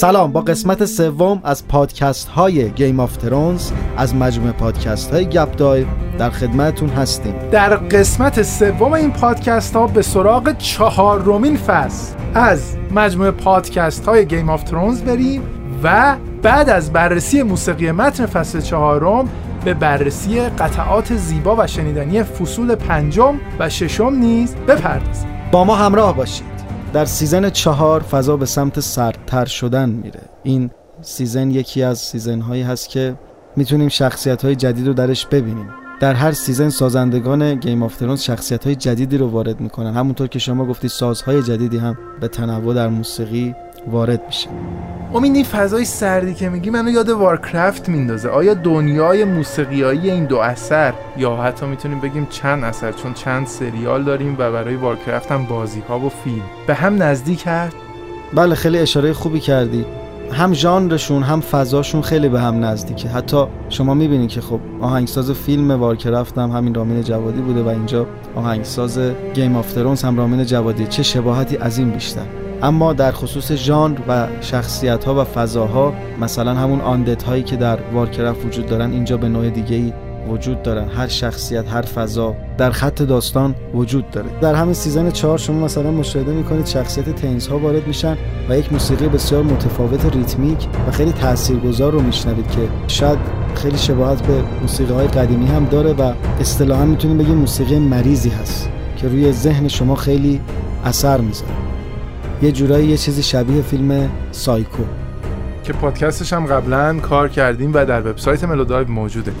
سلام با قسمت سوم از پادکست های Game of Thrones از مجموعه پادکست های گپ دایو در خدمتتون هستیم. در قسمت سوم این پادکست ها به سراغ چهارمین فصل از مجموعه پادکست های Game of Thrones بریم و بعد از بررسی موسیقی متن فصل چهارم به بررسی قطعات زیبا و شنیدنی فصول پنجم و ششم نیز بپردازیم. با ما همراه باشید. در season چهار فضا به سمت سردتر شدن میره. این season یکی از season هایی هست که می‌تونیم شخصیت های جدید رو درش ببینیم. در هر سیزن سازندگان Game of Thrones شخصیت های جدیدی رو وارد می‌کنن. همونطور که شما گفتی سازهای جدیدی هم به تنوع در موسیقی وارد میشه. امید این فضای سردی که میگی منو یاد Warcraft میندازه. آیا دنیای موسیقیایی این دو اثر یا حتی می‌تونیم بگیم چند اثر؟ چون چند سریال داریم و برای Warcraft هم بازی ها و فیلم. به هم نزدیک هست؟ بله خیلی اشاره خوبی کردی. هم ژانرشون هم فضاشون خیلی به هم نزدیکه. حتی شما می‌بینید که خب آهنگساز فیلم Warcraft هم همین رامین جوادی بوده و اینجا آهنگساز Game of Thrones هم رامین جوادی. چه شباهتی از این بیشتر. اما در خصوص ژانر و شخصیت ها و فضاها مثلا همون undead هایی که در Warcraft وجود دارن اینجا به نوع دیگه ای وجود دارن. هر شخصیت هر فضا در خط داستان وجود داره. در همین season چهار شما مثلا مشاهده می‌کنید شخصیت Thenn ها وارد میشن و یک موسیقی بسیار متفاوت ریتمیک و خیلی تاثیرگذار رو میشنوید که شاید خیلی شباهت به موسیقی های قدیمی هم داره و اصطلاحا می‌تونیم بگیم موسیقی مریضی هست که روی ذهن شما خیلی اثر می‌ذاره. یه جورایی یه چیزی شبیه فیلم سایکو. که پادکستش هم قبلا کار کردیم و در وبسایت ملودایو موجوده.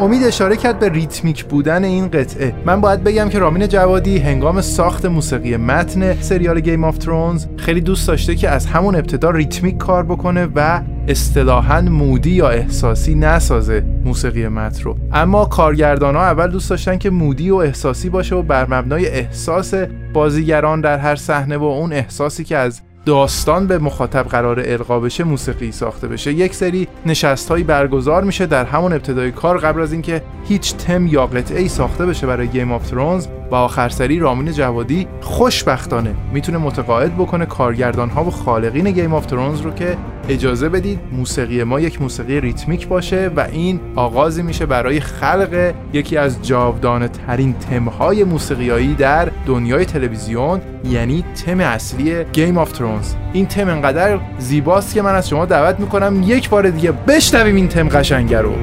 امید اشاره کرد به ریتمیک بودن این قطعه. من باید بگم که رامین جوادی هنگام ساخت موسیقی متن سریال Game of Thrones خیلی دوست داشته که از همون ابتدا ریتمیک کار بکنه و اصطلاحا moody یا احساسی نسازه موسیقی متن رو. اما کارگردان ها اول دوست داشتن که moody و احساسی باشه و بر مبنای احساس بازیگران در هر صحنه و اون احساسی که از داستان به مخاطب قرار القا بشه موسیقی ساخته بشه. یک سری نشست هایی برگزار میشه در همون ابتدای کار قبل از اینکه هیچ تم یا قطعه ای ساخته بشه برای Game of Thrones و آخر سری رامین جوادی خوشبختانه می‌تونه متقاعد بکنه کارگردان ها و خالقین Game of Thrones رو که اجازه بدید موسیقی ما یک موسیقی ریتمیک باشه و این آغازی میشه برای خلق یکی از جاودانه ترین تمهای موسیقیایی در دنیای تلویزیون یعنی تم اصلی Game of Thrones این تم انقدر زیباست که من از شما دعوت می‌کنم یک بار دیگه بشنویم این تم قشنگه رو.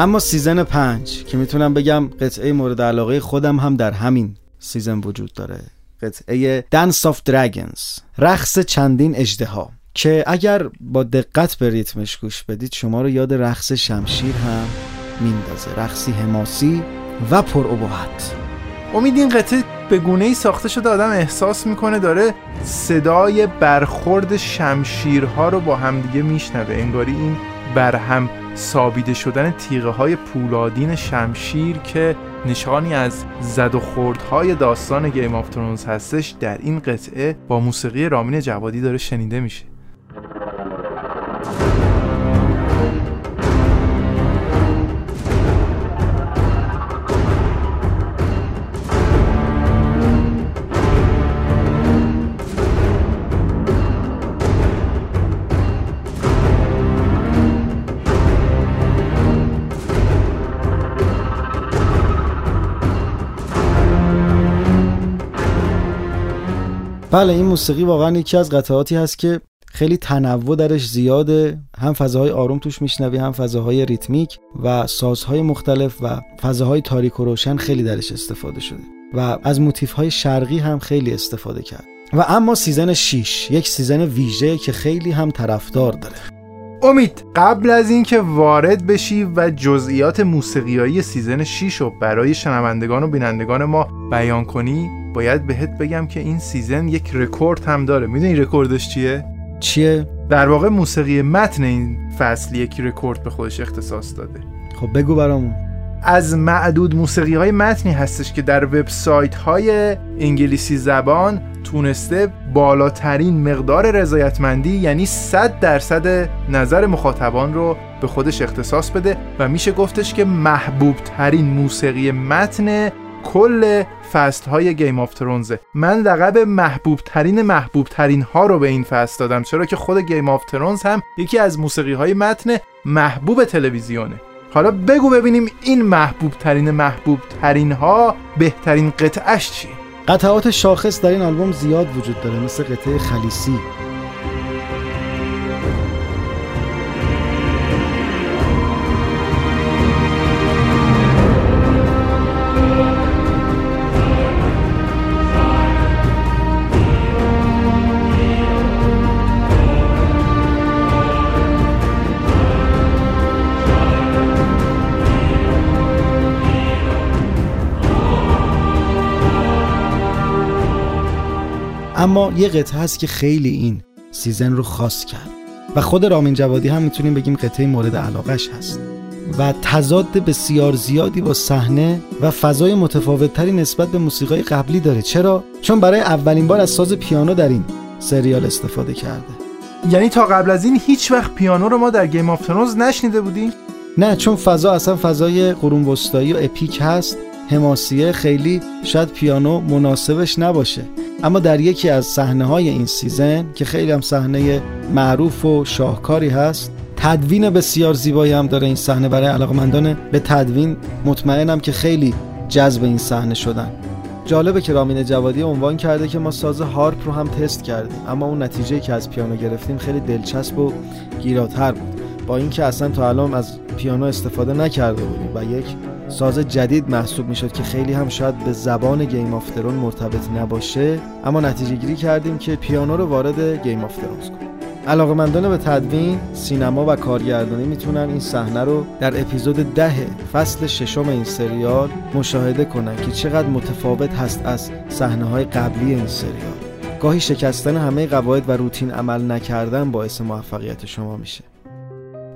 اما season پنج که می‌تونم بگم قطعه مورد علاقه خودم هم در همین season وجود داره. قطعه Dance of Dragons رقص چندین اژدها که اگر با دقت به ریتمش گوش بدید شما رو یاد رقص شمشیر هم میندازه. رقصی حماسی و پر ابهت. امید این قطعه به گونه ای ساخته شده آدم احساس می‌کنه داره صدای برخورد شمشیرها رو با همدیگه میشنوه. انگاری این برهم سابیده شدن تیغه های پولادین شمشیر که نشانی از زد و خوردهای داستان گیم آف ترونز هستش در این قطعه با موسیقی رامین جوادی داره شنیده میشه. بله این موسیقی واقعا یکی از قطعاتی هست که خیلی تنوع درش زیاده. هم فضاهای آروم توش میشنوی هم فضاهای ریتمیک و سازهای مختلف و فضاهای تاریک و روشن خیلی درش استفاده شده و از موتیف های شرقی هم خیلی استفاده کرد. و اما season 6 یک season ویژه که خیلی هم طرفدار داره. امید قبل از اینکه وارد بشی و جزئیات موسیقیایی season 6 رو برای شنوندگان و بینندگان ما بیان کنی باید بهت بگم که این season یک رکورد هم داره. می‌دونی رکوردش چیه؟ چیه؟ در واقع موسیقی متن این فصل یک رکورد به خودش اختصاص داده. خب بگو برامون. از معدود موسیقی های متنی هستش که در وبسایت های انگلیسی زبان تونسته بالاترین مقدار رضایتمندی یعنی 100 درصد نظر مخاطبان رو به خودش اختصاص بده و میشه گفتش که محبوب ترین موسیقی متن کل فصل های Game of Thrones ه من لقب محبوب ترین محبوب ترین ها رو به این فصل دادم چرا که خود Game of Thrones هم یکی از موسیقی های متن محبوب تلویزیونه. حالا بگو ببینیم این محبوب ترین محبوب ترین ها بهترین قطعش چیه؟ قطعات شاخص در این آلبوم زیاد وجود داره مثل قطعه خلیسی. اما یه قطعه هست که خیلی این season رو خاص کرد و خود رامین جوادی هم می‌تونیم بگیم قطعه مورد علاقش هست و تضاد بسیار زیادی با صحنه و فضای متفاوتتری نسبت به موسیقی قبلی داره. چرا؟ چون برای اولین بار از ساز پیانو در این سریال استفاده کرده. یعنی تا قبل از این هیچ وقت پیانو رو ما در Game of Thrones نشنیده بودیم؟ نه چون فضا اصلا فضای قرون وسطایی و epic هست. حماسیه خیلی شاید پیانو مناسبش نباشه. اما در یکی از صحنه های این season که خیلی هم صحنه معروف و شاهکاری هست تدوین بسیار زیبایی هم داره این صحنه. برای علاقمندان به تدوین مطمئنم که خیلی جذب این صحنه شدن. جالبه که رامین جوادی عنوان کرده که ما ساز harp رو هم تست کردیم اما اون نتیجه که از پیانو گرفتیم خیلی دلچسب و گیراتر بود. با اینکه اصلا تا الان از پیانو استفاده نکرده بودیم و یک ساز جدید محسوب می‌شد که خیلی هم شاید به زبان Game of Throne مرتبط نباشه اما نتیجه گیری کردیم که پیانو رو وارد Game of Thrones کنیم علاقمندان به تدوین، سینما و کارگردانی می‌تونن این صحنه رو در اپیزود ده فصل ششم این سریال مشاهده کنن که چقدر متفاوت هست از صحنه های قبلی این سریال. گاهی شکستن همه قواعد و روتین عمل نکردن باعث موفقیت شما میشه.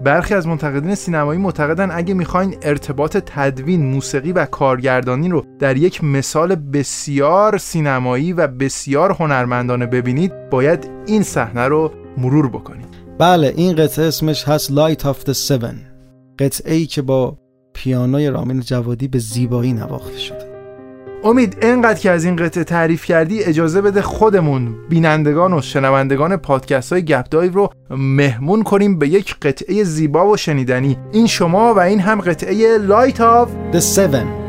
برخی از منتقدین سینمایی معتقدن اگه می‌خواین ارتباط تدوین، موسیقی و کارگردانی رو در یک مثال بسیار سینمایی و بسیار هنرمندانه ببینید باید این صحنه رو مرور بکنید. بله این قطعه اسمش هست Light of the Seven. قطعه ای که با پیانوی رامین جوادی به زیبایی نواخته شده. امید انقدر که از این قطعه تعریف کردی اجازه بده خودمون بینندگان و شنوندگان پادکست های گپ دایو رو مهمون کنیم به یک قطعه زیبا و شنیدنی. این شما و این هم قطعه Light of The Seven.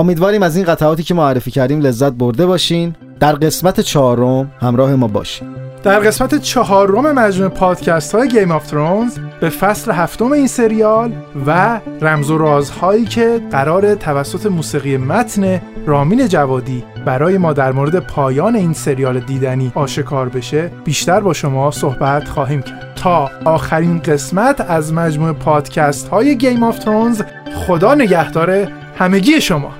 امیدواریم از این قطعاتی که معرفی کردیم لذت برده باشین. در قسمت چهارم همراه ما باشین. در قسمت چهارم مجموعه پادکست های Game of Thrones به فصل هفتم این سریال و رمز و رازهایی که قرار توسط موسیقی متن رامین جوادی برای ما در مورد پایان این سریال دیدنی آشکار بشه بیشتر با شما صحبت خواهیم کرد. تا آخرین قسمت از مجموعه پادکست های Game of Thrones خدا نگهدار همگی شما.